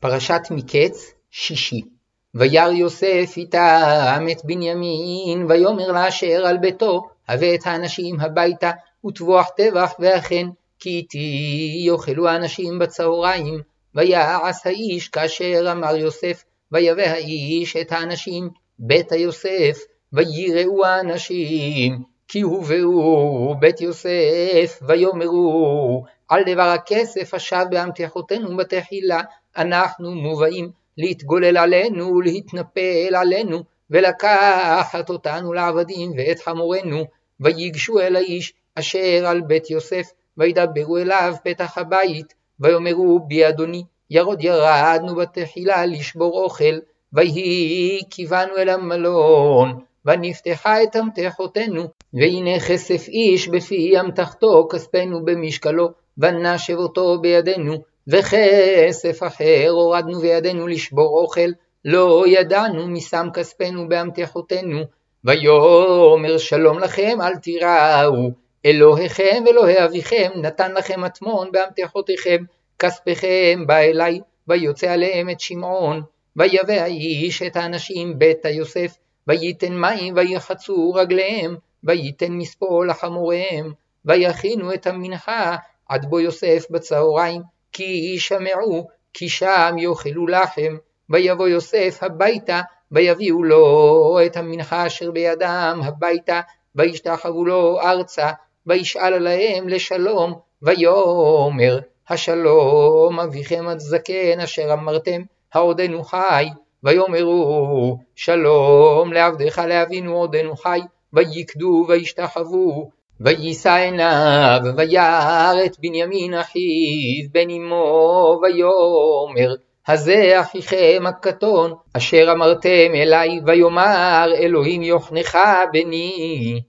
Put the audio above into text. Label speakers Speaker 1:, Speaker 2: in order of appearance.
Speaker 1: פרשת מקץ, שישי. וירא יוסף איתם את בנימין, ויאמר לאשר על ביתו, הבא את האנשים הביתה, וטבוח טבח, ואכן, כי איתי יאכלו האנשים בצהריים. ויעש האיש כאשר אמר יוסף, ויבא האיש את האנשים בית היוסף, ויראו האנשים, כי הובאו בית יוסף, ויאמרו על דבר הכסף השב באמתחותינו בתחילה, אנחנו מובאים להתגולל עלינו ולהתנפל עלינו, ולקחת אותנו לעבדים ואת חמורנו, ויגשו אל האיש אשר על בית יוסף, וידברו אליו פתח הבית, ויאמרו בי אדוני, ירוד ירדנו בתחילה לשבור אוכל, ויהי כיוונו אל המלון, ונפתחה את אמתחותינו, והנה כסף איש בפי אמתחתו, כספנו במשקלו, ונשב אותו בידינו, וכסף אחר הורדנו בידינו לשבור אוכל, לא ידענו משם כספנו באמתחותינו. ויאמר שלום לכם אל תיראו, אלוהיכם ואלוהי אביכם נתן לכם מטמון באמתחותיכם, כספכם בא אלי, ויוצא עליהם את שמעון, ויבא האיש את האנשים בית היוסף, וייתן מים ויחצו רגליהם, וייתן מספול לחמוריהם, ויכינו את המנחה עד בו יוסף בצהריים, כי ישמעו, כי שם יאכלו לחם. ויבוא יוסף הביתה, ויביאו לו את המנחה אשר בידם הביתה, וישתחוו לו ארצה, וישאל עליהם לשלום, ויאמר השלום אביכם עד זקן אשר אמרתם העודנו חי, ויאמרו שלום לעבדך לאבינו עודנו חי, ויקדו וישתחוו, ויישא עיניו, וירא את בנימין אחיו בן אמו, ויאמר הזה אחיכם הקטון, אשר אמרתם אלי, ויאמר אלוהים יוחנך בני.